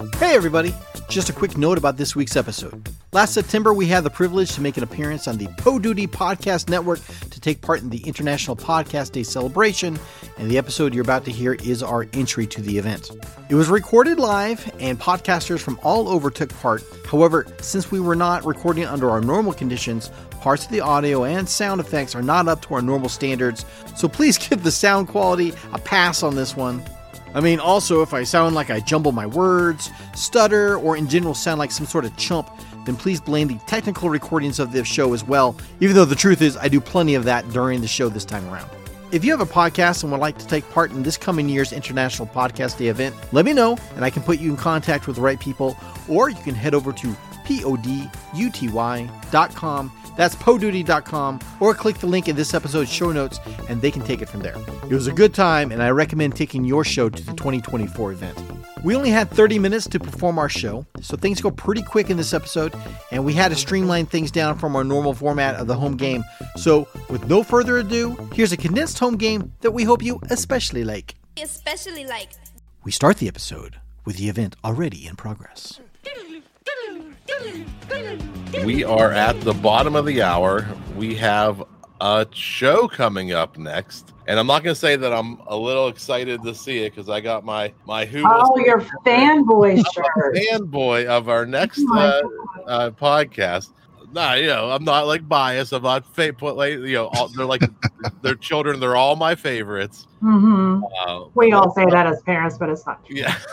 Hey, everybody. Just a quick note about this week's episode. Last September, we had the privilege to make an appearance on the Poduty Podcast Network to take part in the International Podcast Day celebration, and the episode you're about to hear is our entry to the event. It was recorded live, and podcasters from all over took part. However, since we were not recording under our normal conditions, parts of the audio and sound effects are not up to our normal standards, so please give the sound quality a pass on this one. I mean, also, if I sound like I jumble my words, stutter, or in general sound like some sort of chump, then please blame the technical recordings of this show as well, even though the truth is I do plenty of that during the show this time around. If you have a podcast and would like to take part in this coming year's International Podcast Day event, let me know and I can put you in contact with the right people, or you can head over to poduty.com that's poduty.com or click the link in this episode's show notes and they can take it from there. It was a good time and I recommend taking your show to the 2024 event. We only had 30 minutes to perform our show, so things go pretty quick in this episode, and we had to streamline things down from our normal format of the home game. So, with no further ado, here's a condensed home game that we hope you especially like. Especially like. We start the episode with the event already in progress. We are at the bottom of the hour. We have a show coming up next. And I'm not going to say that I'm a little excited to see it because I got my my who. Oh, your fanboy shirt. Fanboy of our next Oh uh, uh, podcast. Nah, you know, I'm not like biased. I'm not fake, but like you know, all, they're like they're children. They're all my favorites. hmm Uh, We all say that as parents, but it's not true. Yeah.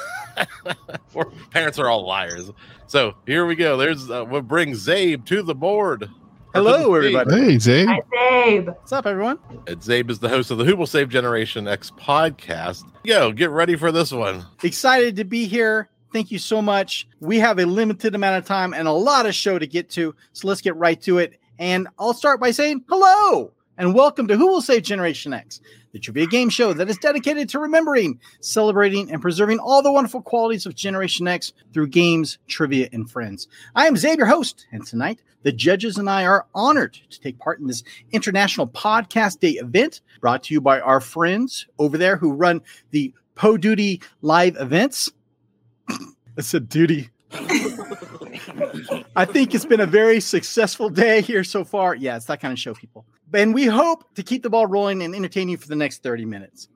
Or parents are all liars. So here we go. There's uh, what brings Zabe to the board. Hello, everybody. Hey, Zabe. Hi, Dave. What's up, everyone? And Zabe is the host of the Who Will Save Generation X podcast. Yo, get ready for this one. Excited to be here. Thank you so much. We have a limited amount of time and a lot of show to get to, so let's get right to it. And I'll start by saying hello and welcome to Who Will Save Generation X, the trivia game show that is dedicated to remembering, celebrating, and preserving all the wonderful qualities of Generation X through games, trivia, and friends. I am Xavier, host, and tonight the judges and I are honored to take part in this International Podcast Day event brought to you by our friends over there who run the Poduty live events. I said duty. I think it's been a very successful day here so far. Yeah, it's that kind of show, people. And we hope to keep the ball rolling and entertain you for the next 30 minutes.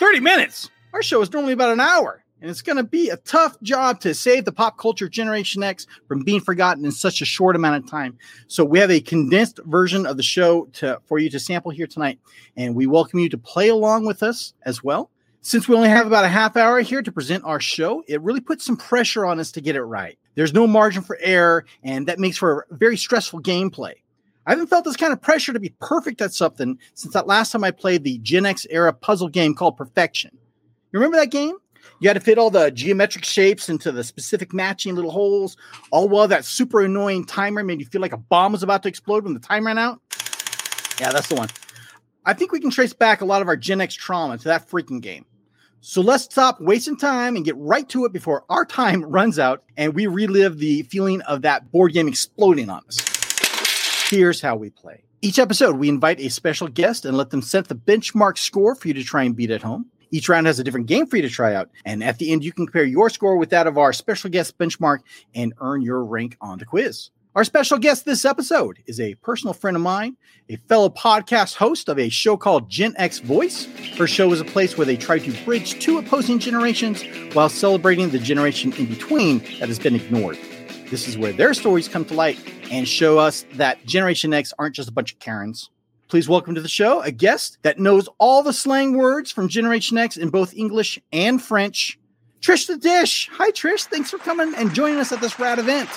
30 minutes? Our show is normally about an hour, and it's going to be a tough job to save the pop culture Generation X from being forgotten in such a short amount of time. So we have a condensed version of the show to for you to sample here tonight, and we welcome you to play along with us as well. Since we only have about a half hour here to present our show, it really puts some pressure on us to get it right. There's no margin for error, and that makes for a very stressful gameplay. I haven't felt this kind of pressure to be perfect at something since that last time I played the Gen X era puzzle game called Perfection. You remember that game? You had to fit all the geometric shapes into the specific matching little holes, all while that super annoying timer made you feel like a bomb was about to explode when the time ran out. Yeah, that's the one. I think we can trace back a lot of our Gen X trauma to that freaking game. So let's stop wasting time and get right to it before our time runs out and we relive the feeling of that board game exploding on us. Here's how we play. Each episode, we invite a special guest and let them set the benchmark score for you to try and beat at home. Each round has a different game for you to try out. And at the end, you can compare your score with that of our special guest benchmark and earn your rank on the quiz. Our special guest this episode is a personal friend of mine, a fellow podcast host of a show called Gen X Voice. Her show is a place where they try to bridge two opposing generations while celebrating the generation in between that has been ignored. This is where their stories come to light and show us that Generation X aren't just a bunch of Karens. Please welcome to the show a guest that knows all the slang words from Generation X in both English and French. Trish the Dish. Hi, Trish. Thanks for coming and joining us at this rad event.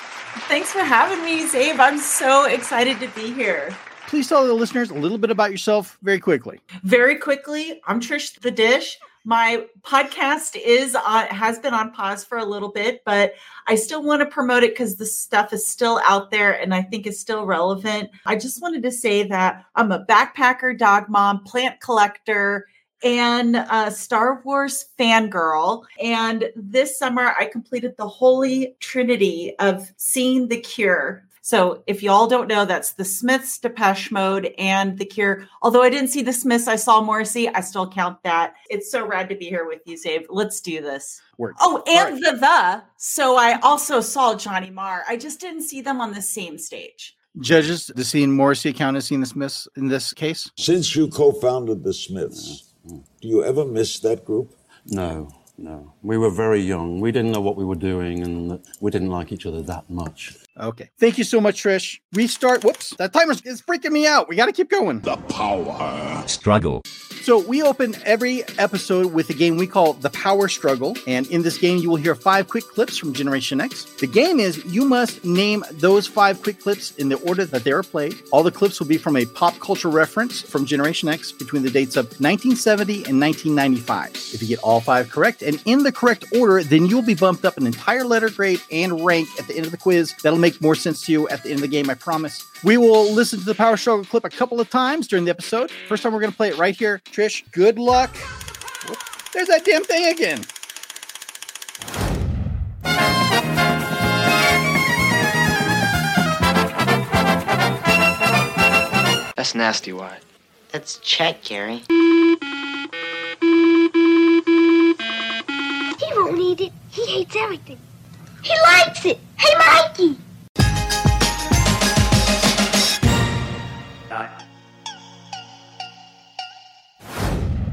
Thanks for having me, Zabe. I'm so excited to be here. Please tell the listeners a little bit about yourself very quickly. Very quickly, I'm Trish the Dish. My podcast is on, has been on pause for a little bit, but I still want to promote it because the stuff is still out there and I think is still relevant. I just wanted to say that I'm a backpacker, dog mom, plant collector, and a Star Wars fangirl. And this summer, I completed the holy trinity of seeing The Cure So if y'all don't know, that's the Smiths, Depeche Mode, and The Cure. Although I didn't see the Smiths, I saw Morrissey. I still count that. It's so rad to be here with you, Dave. Let's do this. Work. Oh, and All the the. So I also saw Johnny Marr. I just didn't see them on the same stage. Judges, the scene Morrissey count as seeing the Smiths in this case? Since you co founded the Smiths, mm, mm. do you ever miss that group? No, no. We were very young. We didn't know what we were doing and we didn't like each other that much. Okay. Thank you so much, Trish. Restart. Whoops, that timer is freaking me out. We got to keep going. The power. Struggle. So we open every episode with a game we call the Power Struggle, and in this game you will hear five quick clips from Generation X. The game is you must name those five quick clips in the order that they are played. All the clips will be from a pop culture reference from Generation X between the dates of 1970 and 1995. If you get all five correct and in the correct order, then you'll be bumped up an entire letter grade and rank at the end of the quiz. That'll make more sense to you at the end of the game, I promise. We will listen to the Power Struggle clip a couple of times during the episode. First time we're going to play it right here. Trish, good luck. Whoop. There's that damn thing again. That's nasty, Wyatt. That's Chet, Gary. He won't need it. He hates everything. He likes it. Hey, Mikey!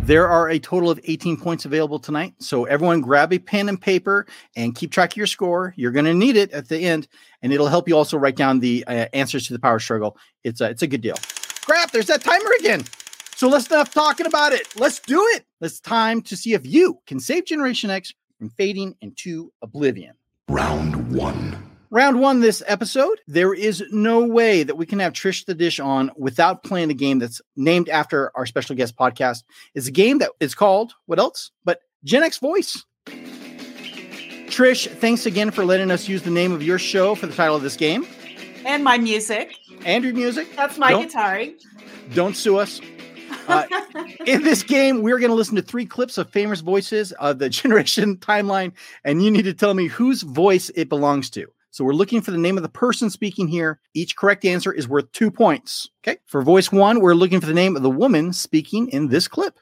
There are a total of 18 points available tonight. So everyone grab a pen and paper and keep track of your score. You're going to need it at the end, and it'll help you also write down the uh, answers to the power struggle. It's a, it's a good deal. Crap, there's that timer again. So let's stop talking about it. Let's do it. It's time to see if you can save Generation X from fading into oblivion. Round one. Round one this episode, there is no way that we can have Trish the Dish on without playing a game that's named after our special guest podcast. It's a game that is called, what else? But Gen X Voice. Trish, thanks again for letting us use the name of your show for the title of this game. And my music. And your music. That's my Don't- guitaring. Don't sue us. Uh, in this game, we're going to listen to three clips of famous voices of the generation timeline, and you need to tell me whose voice it belongs to. So we're looking for the name of the person speaking here. Each correct answer is worth two points. Okay. For voice one, we're looking for the name of the woman speaking in this clip.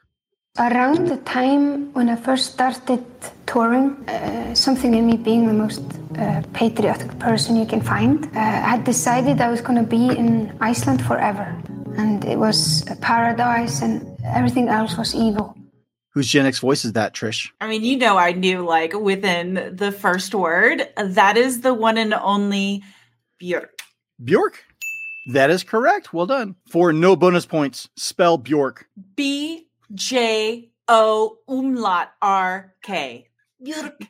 Around the time when I first started touring, uh, something in me being the most uh, patriotic person you can find, uh, I had decided I was going to be in Iceland forever. And it was a paradise, and everything else was evil. Whose Gen X voice is that, Trish? I mean, you know, I knew like within the first word. That is the one and only Björk. Bjork? That is correct. Well done. For no bonus points, spell Bjork. B J O umlaut R K. Björk.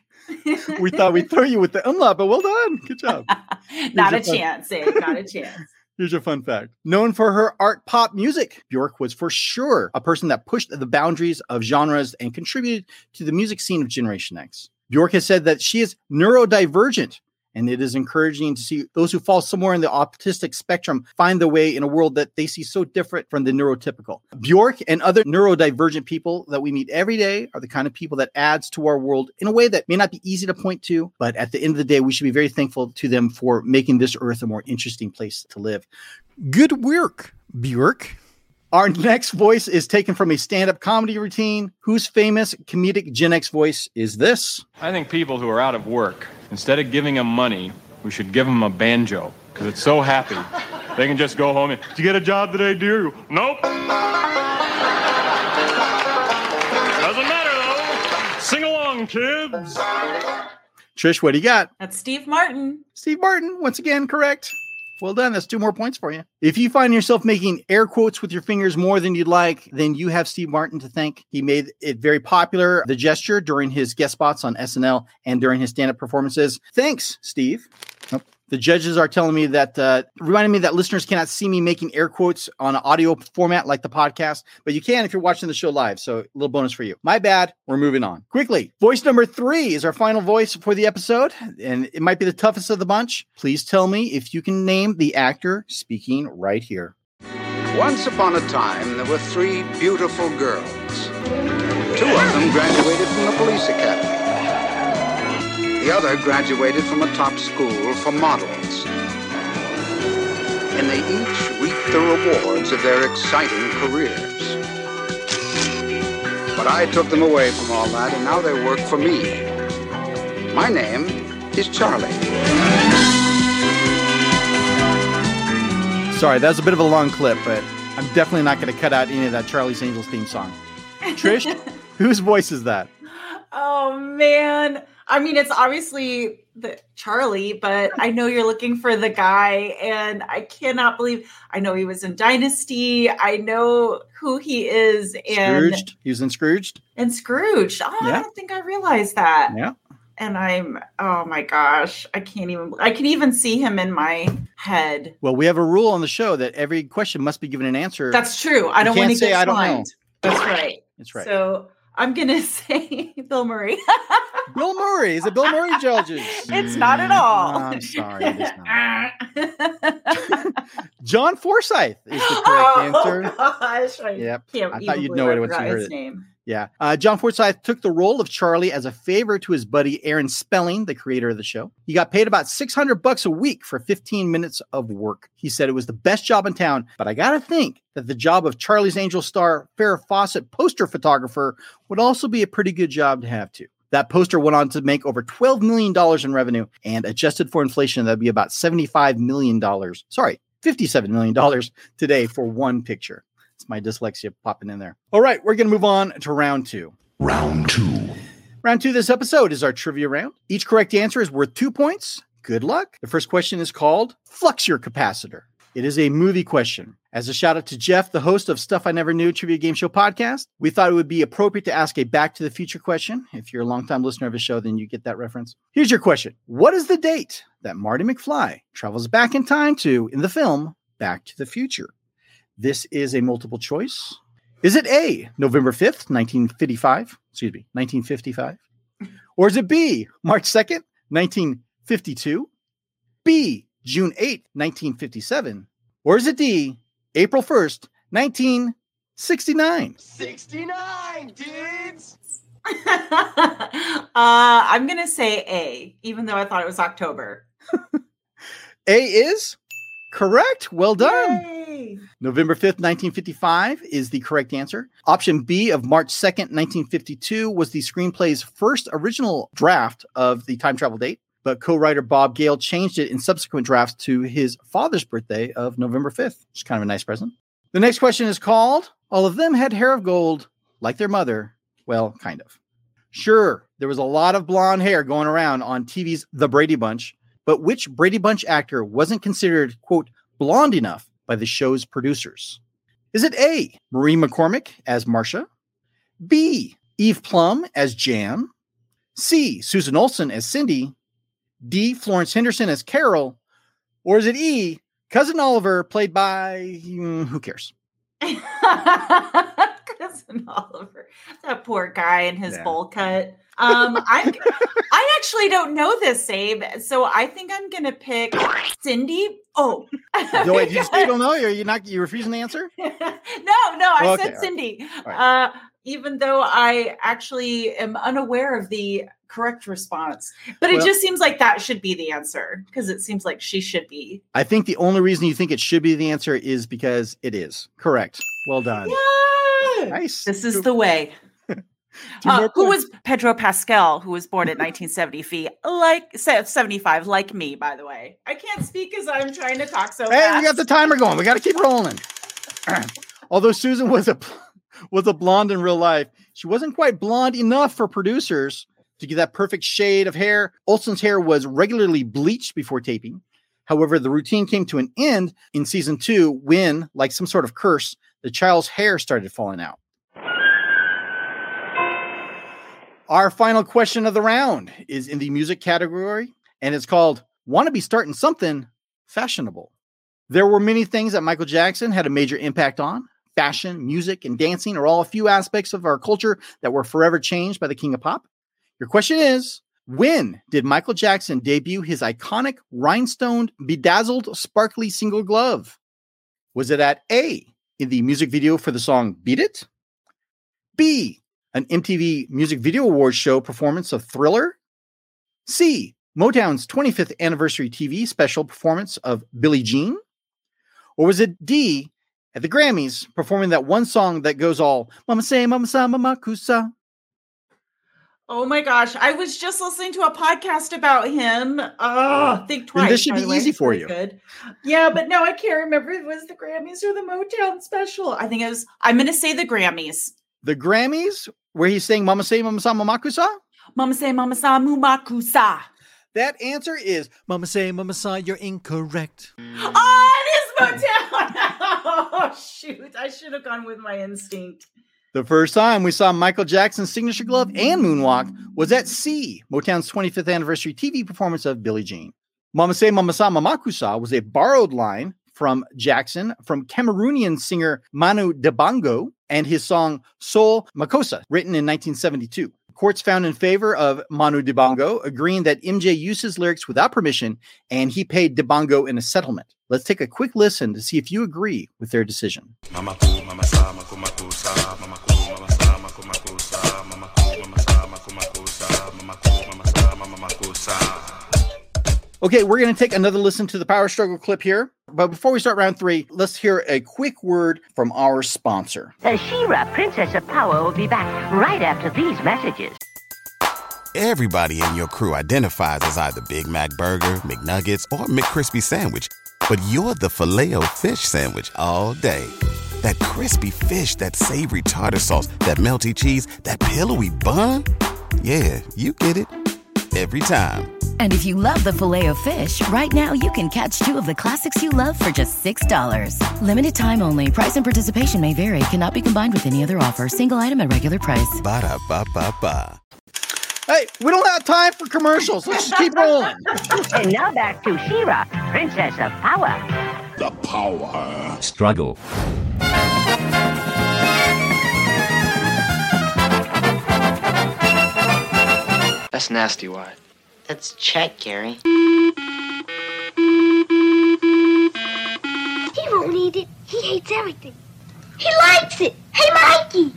We thought we'd throw you with the umlaut, but well done. Good job. Not a Here's your fun- chance, Dave. Not a chance. Here's a fun fact. Known for her art pop music, Bjork was for sure a person that pushed the boundaries of genres and contributed to the music scene of Generation X. Bjork has said that she is neurodivergent, and it is encouraging to see those who fall somewhere in the autistic spectrum find their way in a world that they see so different from the neurotypical. Bjork and other neurodivergent people that we meet every day are the kind of people that adds to our world in a way that may not be easy to point to, but at the end of the day, we should be very thankful to them for making this earth a more interesting place to live. Good work, Bjork. Our next voice is taken from a stand up comedy routine. Whose famous comedic Gen X voice is this? I think people who are out of work, instead of giving them money, we should give them a banjo because it's so happy. They can just go home and, Did you get a job today, dear? You, Nope. Doesn't matter though. Sing along, kids. Trish, what do you got? That's Steve Martin. Steve Martin, once again, correct. Well done. That's two more points for you. If you find yourself making air quotes with your fingers more than you'd like, then you have Steve Martin to thank. He made it very popular, the gesture, during his guest spots on SNL and during his stand up performances. Thanks, Steve. The judges are telling me that, uh, reminding me that listeners cannot see me making air quotes on an audio format like the podcast, but you can if you're watching the show live. So, a little bonus for you. My bad. We're moving on. Quickly, voice number three is our final voice for the episode, and it might be the toughest of the bunch. Please tell me if you can name the actor speaking right here. Once upon a time, there were three beautiful girls. Two of them graduated from the police academy. The other graduated from a top school for models. and they each reap the rewards of their exciting careers. But I took them away from all that, and now they work for me. My name is Charlie. Sorry, that was a bit of a long clip, but I'm definitely not going to cut out any of that Charlie's Angels theme song. Trish, whose voice is that? Oh man. I mean, it's obviously the Charlie, but I know you're looking for the guy, and I cannot believe I know he was in Dynasty. I know who he is, and Scrooged. He was in Scrooged. and Scrooge. Oh, I don't think I realized that. Yeah. And I'm oh my gosh, I can't even I can even see him in my head. Well, we have a rule on the show that every question must be given an answer. That's true. I You don't want to say, "I don't know." That's right. That's right. So I'm gonna say Bill Murray. Bill Murray. Is it Bill Murray judges? it's not at all. Mm, I'm sorry. It is not. John Forsythe is the correct oh answer. gosh. I Yep. I thought you'd know it once you heard his it. name. Yeah. Uh, John Forsythe took the role of Charlie as a favor to his buddy Aaron Spelling, the creator of the show. He got paid about 600 bucks a week for 15 minutes of work. He said it was the best job in town, but I got to think that the job of Charlie's Angel star Farrah Fawcett poster photographer would also be a pretty good job to have too. That poster went on to make over $12 million in revenue and adjusted for inflation, that'd be about $75 million. Sorry, $57 million today for one picture. It's my dyslexia popping in there. All right, we're going to move on to round two. Round two. Round two of this episode is our trivia round. Each correct answer is worth two points. Good luck. The first question is called Flux Your Capacitor. It is a movie question. As a shout out to Jeff, the host of Stuff I Never Knew Trivia Game Show podcast, we thought it would be appropriate to ask a Back to the Future question. If you're a longtime listener of the show, then you get that reference. Here's your question What is the date that Marty McFly travels back in time to in the film Back to the Future? This is a multiple choice. Is it A, November 5th, 1955? Excuse me, 1955? Or is it B, March 2nd, 1952? B, June 8th, 1957? Or is it D, April 1st, 1969? 69, dudes! uh, I'm gonna say A, even though I thought it was October. A is correct. Well done. Yay! November 5th, 1955 is the correct answer. Option B of March 2nd, 1952 was the screenplay's first original draft of the time travel date, but co writer Bob Gale changed it in subsequent drafts to his father's birthday of November 5th, which is kind of a nice present. The next question is called All of them had hair of gold, like their mother. Well, kind of. Sure, there was a lot of blonde hair going around on TV's The Brady Bunch, but which Brady Bunch actor wasn't considered, quote, blonde enough by the show's producers? Is it A, Maureen McCormick as Marcia? B, Eve Plumb as Jan? C, Susan Olsen as Cindy? D, Florence Henderson as Carol? Or is it E, Cousin Oliver, played by mm, who cares? Cousin Oliver, that poor guy in his Yeah. bowl cut. Um, I'm, I actually don't know this, Zabe. So I think I'm gonna pick Cindy. Oh, No, wait, you still don't know? Are you not? You refusing to answer? no, no, I said. Cindy. Right. Uh, even though I actually am unaware of the correct response, but it Well- just seems like that should be the answer because it seems like she should be. I think the only reason you think it should be the answer is because it is correct. Well done. Nice. This is the way. Uh, who was Pedro Pascal, who was born in 1970 fee, like 75, like me, by the way. I can't speak as I'm trying to talk so Hey, fast. we got the timer going. We got to keep rolling. Although Susan was a was a blonde in real life, she wasn't quite blonde enough for producers to get that perfect shade of hair. Olsen's hair was regularly bleached before taping. However, the routine came to an end in season two when, like some sort of curse, the child's hair started falling out. Our final question of the round is in the music category, and it's called Want to Be Starting Something Fashionable. There were many things that Michael Jackson had a major impact on. Fashion, music, and dancing are all a few aspects of our culture that were forever changed by the king of pop. Your question is When did Michael Jackson debut his iconic rhinestone bedazzled sparkly single glove? Was it at A, in the music video for the song Beat It? B, an MTV Music Video Awards show performance of Thriller? C, Motown's 25th anniversary TV special performance of Billie Jean? Or was it D, at the Grammys, performing that one song that goes all Mama say, Mama sa, Mama kusa? Oh my gosh. I was just listening to a podcast about him. Oh, think twice. Then this should be easy for you. Good. Yeah, but no, I can't remember if it was the Grammys or the Motown special. I think it was, I'm going to say the Grammys. The Grammys, where he's saying Mama say, Mama sa, Mama kusa? Mama say, Mama sa, Mumakusa. That answer is Mama say, Mama sa, you're incorrect. Oh, it is Motown. oh, shoot. I should have gone with my instinct. The first time we saw Michael Jackson's signature glove and moonwalk was at C, Motown's 25th anniversary TV performance of Billie Jean. Mama Say Mama Sa Mama Kusa was a borrowed line from Jackson from Cameroonian singer Manu Dibango and his song Soul Makossa, written in 1972. Courts found in favor of Manu Dibango, agreeing that MJ used his lyrics without permission and he paid Dibango in a settlement. Let's take a quick listen to see if you agree with their decision. Okay, we're going to take another listen to the power struggle clip here. But before we start round three, let's hear a quick word from our sponsor. The She-Ra Princess of Power will be back right after these messages. Everybody in your crew identifies as either Big Mac Burger, McNuggets, or McCrispy Sandwich. But you're the filet fish Sandwich all day. That crispy fish, that savory tartar sauce, that melty cheese, that pillowy bun. Yeah, you get it. Every time. And if you love the filet of fish, right now you can catch two of the classics you love for just $6. Limited time only. Price and participation may vary. Cannot be combined with any other offer. Single item at regular price. Ba da ba ba ba. Hey, we don't have time for commercials. Let's just keep rolling. and now back to She-Ra, Princess of Power. The power. Struggle. That's nasty, Wyatt. That's Chet, Gary. He won't eat it. He hates everything. He likes it. Hey, Mikey!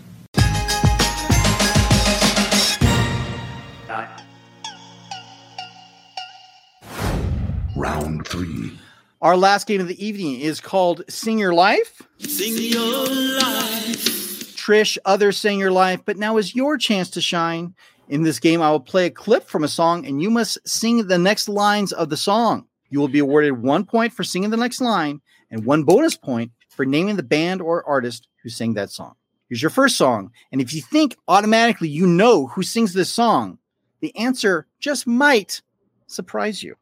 Round three. Our last game of the evening is called Sing Your Life. Sing your life. Trish, others Sing Your Life, but now is your chance to shine. In this game, I will play a clip from a song and you must sing the next lines of the song. You will be awarded one point for singing the next line and one bonus point for naming the band or artist who sang that song. Here's your first song. And if you think automatically you know who sings this song, the answer just might surprise you.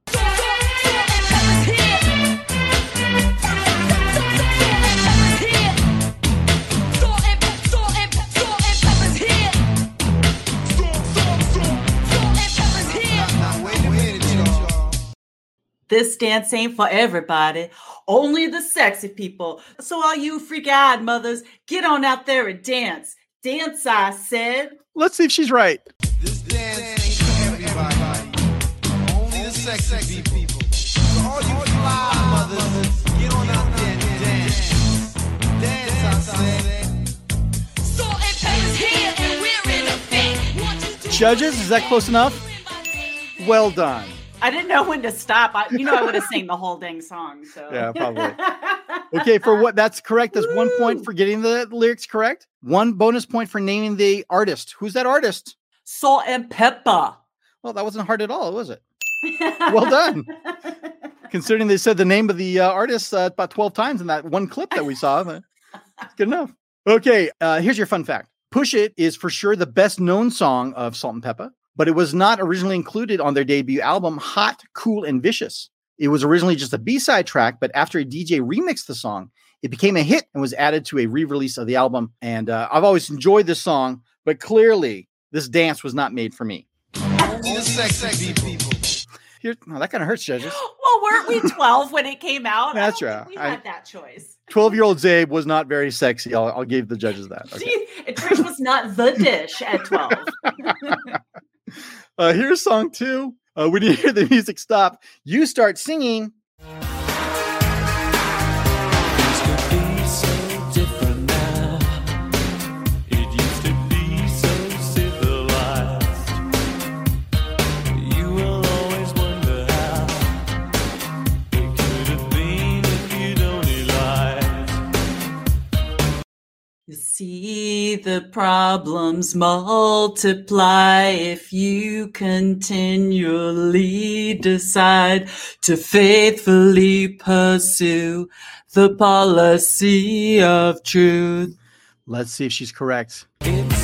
This dance ain't for everybody, only the sexy people. So, all you freak eyed mothers, get on out there and dance. Dance, I said. Let's see if she's right. This dance ain't for everybody. Only the sexy people. So all you fly mothers, get on out there and dance. Dance, I said. Judges, is that close enough? Well done. I didn't know when to stop. I, you know, I would have sang the whole dang song. So Yeah, probably. Okay, for what that's correct. That's one point for getting the lyrics correct. One bonus point for naming the artist. Who's that artist? Salt-N-Pepa. Well, that wasn't hard at all, was it? Well done. Considering they said the name of the uh, artist uh, about 12 times in that one clip that we saw. good enough. Okay, uh, here's your fun fact Push It is for sure the best known song of Salt-N-Pepa, but it was not originally included on their debut album, Hot, Cool, and Vicious. It was originally just a B side track, but after a DJ remixed the song, it became a hit and was added to a re release of the album. And uh, I've always enjoyed this song, but clearly this dance was not made for me. Sexy people. Here, that kind of hurts, judges. Well, weren't we 12 when it came out? That's right. We I- had that choice. 12 year old Zabe was not very sexy. I'll, I'll give the judges that. Okay. Trish was not the dish at 12. Uh, here's song two. Uh, when you hear the music stop, you start singing. See the problems multiply if you continually decide to faithfully pursue the policy of truth. Let's see if she's correct. It's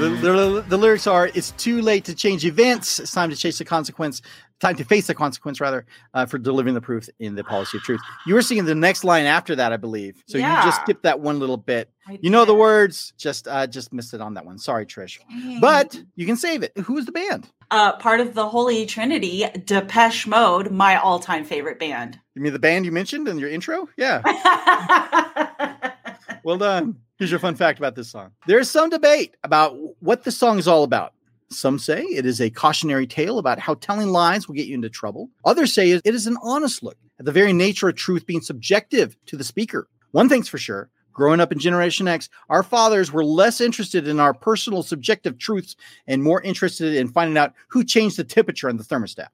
the, the, the lyrics are It's too late to change events. It's time to chase the consequence, time to face the consequence, rather, uh, for delivering the proof in the policy of truth. You were singing the next line after that, I believe. So you just skipped that one little bit. I You know the words, just uh, just missed it on that one. Sorry, Trish. Dang. But you can save it. Who's the band? uh, part of the Holy Trinity, Depeche Mode, my all-time favorite band. You mean the band you mentioned in your intro? Yeah. well done. Here's your fun fact about this song. There's some debate about what the song is all about. Some say it is a cautionary tale about how telling lies will get you into trouble. Others say it is an honest look at the very nature of truth being subjective to the speaker. One thing's for sure growing up in Generation X, our fathers were less interested in our personal subjective truths and more interested in finding out who changed the temperature on the thermostat.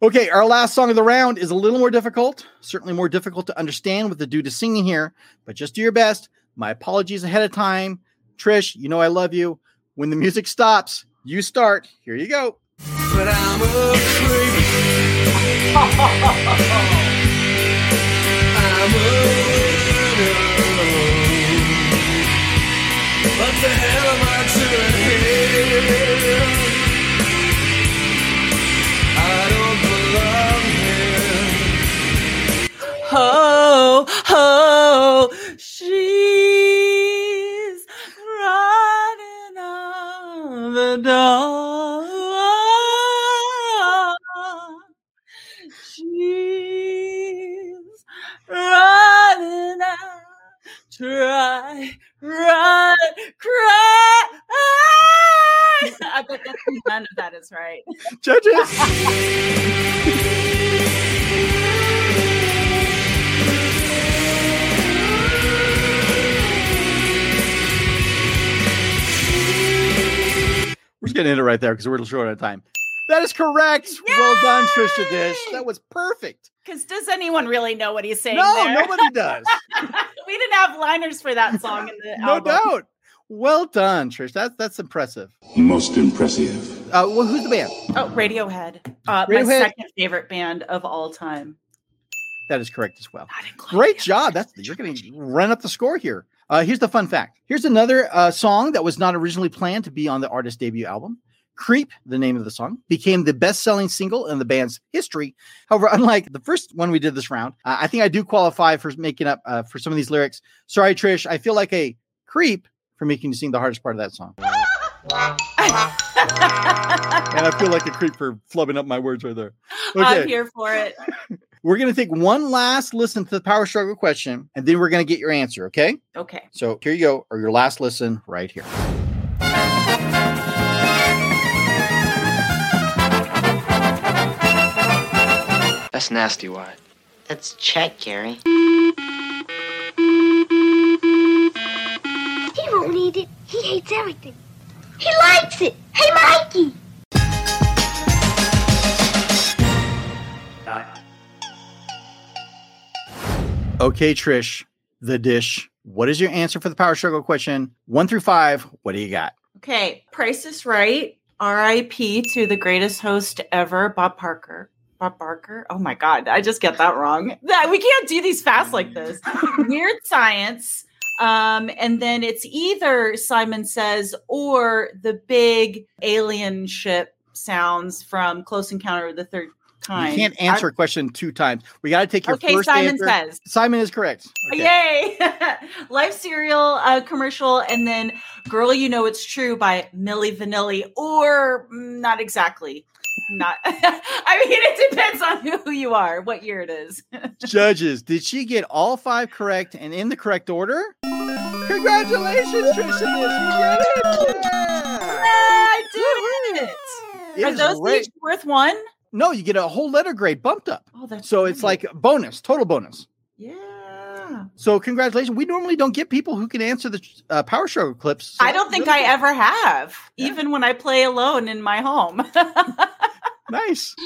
Okay, our last song of the round is a little more difficult, certainly more difficult to understand with the dude is singing here, but just do your best. My apologies ahead of time. Trish, you know I love you. When the music stops, you start. Here you go. But I'm a creep. I'm a. What the hell am I doing here? I don't belong here. Ho, ho, door. She's running out. Try, run, cry. I bet that's none of that is right. Judges. We're just getting it right there because we're a little short on time. That is correct. Well done, Trisha Dish. That was perfect. Because does anyone really know what he's saying? No, there? nobody does. we didn't have liners for that song in the album. No album. doubt. Well done, Trish. That's that's impressive. Most impressive. Uh, well, who's the band? Oh, Radiohead. Uh, My second favorite band of all time. That is correct as well. Great job. That's you're going to run up the score here. Uh, here's the fun fact. Here's another uh, song that was not originally planned to be on the artist's debut album. Creep, the name of the song, became the best-selling single in the band's history. However, unlike the first one we did this round, uh, I think I do qualify for making up uh, for some of these lyrics. Sorry, Trish, I feel like a creep for making you sing the hardest part of that song, and I feel like a creep for flubbing up my words right there. I'm here for it. We're going to take one last listen to the power struggle question, and then we're going to get your answer. Okay. Okay. So here you go, or your last listen right here. That's nasty, Wyatt. That's Chet, Gary. He won't eat it. He hates everything. He likes it. Hey, Mikey. Okay, Trish, the dish. What is your answer for the power struggle question? One through five. What do you got? Okay. Price is right. R.I.P. to the greatest host ever, Bob Parker. Bob Barker. Oh my God. I just get that wrong. That- We can't do these fast like this. Weird science. Um, and then it's either Simon Says or the big alien ship sounds from Close Encounter of the Third Kind. You can't answer a question two times. We got to take your Okay, first Simon answer. Says. Simon is correct. Okay. Yay! Life cereal uh, commercial, and then "Girl, You Know It's True" by Milli Vanilli, or not exactly. Not. I mean, it depends on who you are, what year it is. Judges, did she get all five correct and in the correct order? Congratulations, Trisha. You did it. I did it. It Are those each worth one? No, you get a whole letter grade bumped up. Oh, that's so it's like bonus, total bonus. Yeah. So congratulations. We normally don't get people who can answer the uh, Power Struggle clips. so I don't think really I cool. ever have, even when I play alone in my home. Nice.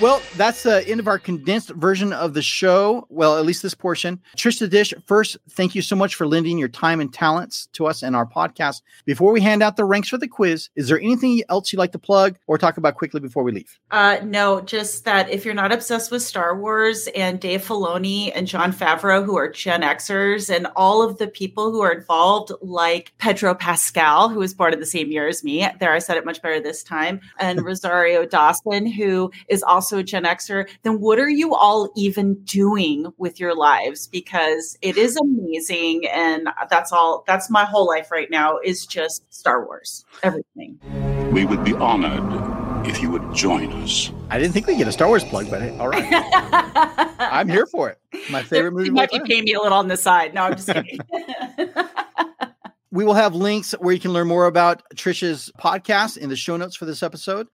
Well, that's the end of our condensed version of the show. Well, at least this portion. Trish the Dish, first, thank you so much for lending your time and talents to us and our podcast. Before we hand out the ranks for the quiz, is there anything else you'd like to plug or talk about quickly before we leave? Uh, no, just that if you're not obsessed with Star Wars and Dave Filoni and Jon Favreau, who are Gen Xers, and all of the people who are involved, like Pedro Pascal, who was born in the same year as me, there I said it much better this time, and Rosario Dawson, who is also a Gen Xer, then what are you all even doing with your lives? Because it is amazing, and that's all. That's my whole life right now is just Star Wars, everything. We would be honored if you would join us. I didn't think we get a Star Wars plug, but hey, all right. I'm here for it. My favorite movie. You of all might be paying me a little on the side. No, I'm just kidding. We will have links where you can learn more about Trisha's podcast in the show notes for this episode.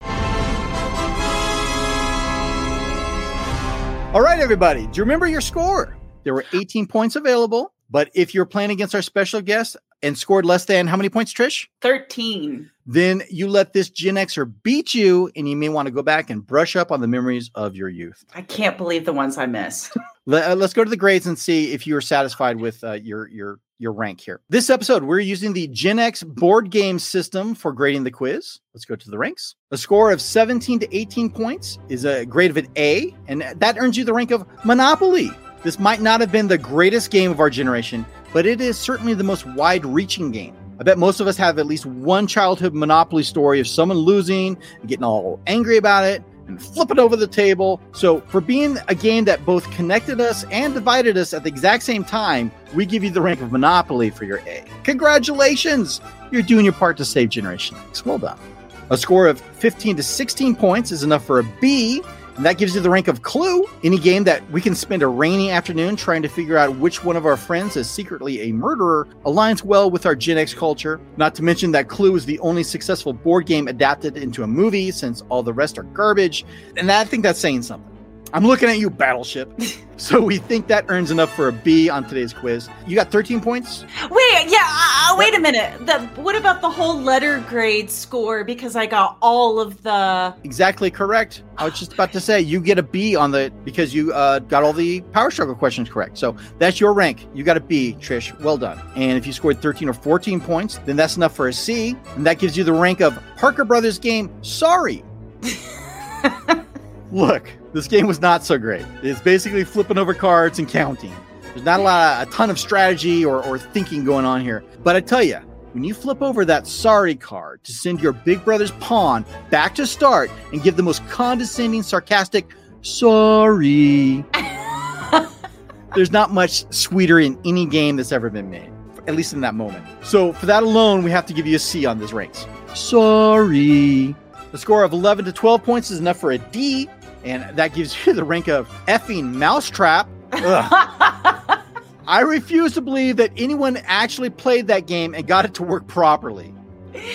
All right, everybody. Do you remember your score? There were 18 points available, but if you're playing against our special guest and scored less than how many points, Trish? 13. Then you let this Gen Xer beat you, and you may want to go back and brush up on the memories of your youth. I can't believe the ones I missed. Let, uh, let's go to the grades and see if you are satisfied with uh, your your your rank here. This episode, we're using the Gen X board game system for grading the quiz. Let's go to the ranks. A score of 17 to 18 points is a grade of an A, and that earns you the rank of Monopoly. This might not have been the greatest game of our generation, but it is certainly the most wide-reaching game. I bet most of us have at least one childhood Monopoly story of someone losing and getting all angry about it and flip it over the table. So, for being a game that both connected us and divided us at the exact same time, we give you the rank of Monopoly for your A. Congratulations! You're doing your part to save Generation X. Well done. A score of 15 to 16 points is enough for a B, and that gives you the rank of Clue. Any game that we can spend a rainy afternoon trying to figure out which one of our friends is secretly a murderer aligns well with our Gen X culture. Not to mention that Clue is the only successful board game adapted into a movie since all the rest are garbage. And I think that's saying something. I'm looking at you, Battleship. so we think that earns enough for a B on today's quiz. You got 13 points? Wait, yeah, uh, wait a minute. The, what about the whole letter grade score? Because I got all of the. Exactly correct. I was just about to say you get a B on the because you uh, got all the power struggle questions correct. So that's your rank. You got a B, Trish. Well done. And if you scored 13 or 14 points, then that's enough for a C. And that gives you the rank of Parker Brothers game. Sorry. Look, this game was not so great. It's basically flipping over cards and counting. There's not a lot, a ton of strategy or, or thinking going on here. But I tell you, when you flip over that sorry card to send your big brother's pawn back to start and give the most condescending, sarcastic sorry, there's not much sweeter in any game that's ever been made, at least in that moment. So for that alone, we have to give you a C on this ranks. Sorry. The score of 11 to 12 points is enough for a D, and that gives you the rank of effing mousetrap. I refuse to believe that anyone actually played that game and got it to work properly.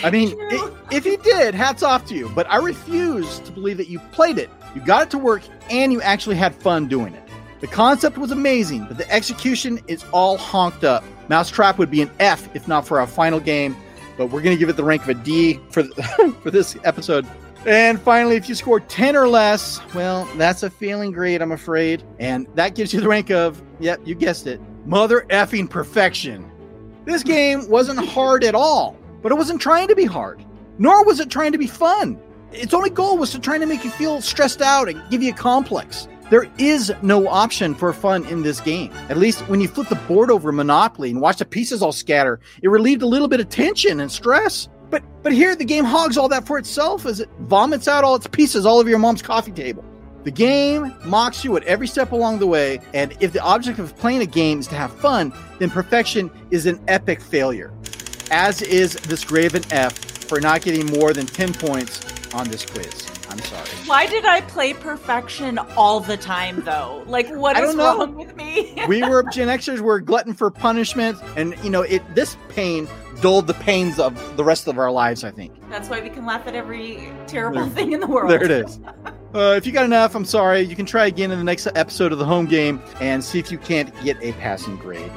I mean, i if you did, hats off to you, but I refuse to believe that you played it, you got it to work, and you actually had fun doing it. The concept was amazing, but the execution is all honked up. Mousetrap would be an F if not for our final game, but we're going to give it the rank of a D for, for this episode. And finally, if you score 10 or less, well, that's a failing grade, I'm afraid. And that gives you the rank of, yep, you guessed it, mother effing perfection. This game wasn't hard at all, but it wasn't trying to be hard, nor was it trying to be fun. Its only goal was to try to make you feel stressed out and give you a complex. There is no option for fun in this game. At least when you flip the board over Monopoly and watch the pieces all scatter, it relieved a little bit of tension and stress. But here the game hogs all that for itself as it vomits out all its pieces all over your mom's coffee table. The game mocks you at every step along the way, and if the object of playing a game is to have fun, then perfection is an epic failure. As is this Graven F for not getting more than 10 points on this quiz. I'm sorry. Why did I play perfection all the time, though? Like, what is wrong with me? we were Gen Xers we were glutton for punishment, and you know it. This pain dulled the pains of the rest of our lives. I think. That's why we can laugh at every terrible There- thing in the world. There it is. Uh, if you got enough, I'm sorry. You can try again in the next episode of the home game and see if you can't get a passing grade.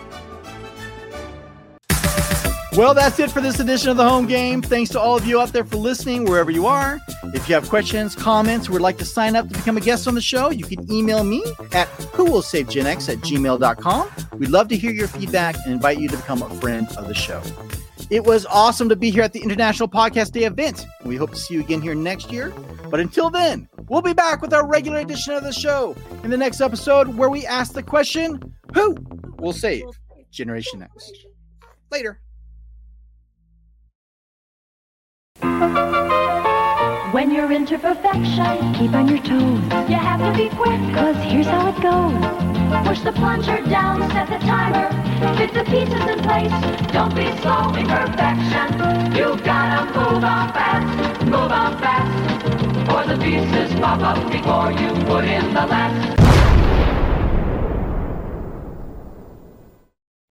Well, that's it for this edition of the home game. Thanks to all of you out there for listening, wherever you are. If you have questions, comments, or would like to sign up to become a guest on the show, you can email me at whowillsavegenx at gmail.com. We'd love to hear your feedback and invite you to become a friend of the show. It was awesome to be here at the International Podcast Day event. We hope to see you again here next year. But until then, we'll be back with our regular edition of the show in the next episode where we ask the question Who will save Generation X? Later. When you're into perfection, keep on your toes. You have to be quick, cause here's how it goes. Push the plunger down, set the timer, fit the pieces in place. Don't be slow in perfection. You gotta move on fast, move on fast. Or the pieces pop up before you put in the last.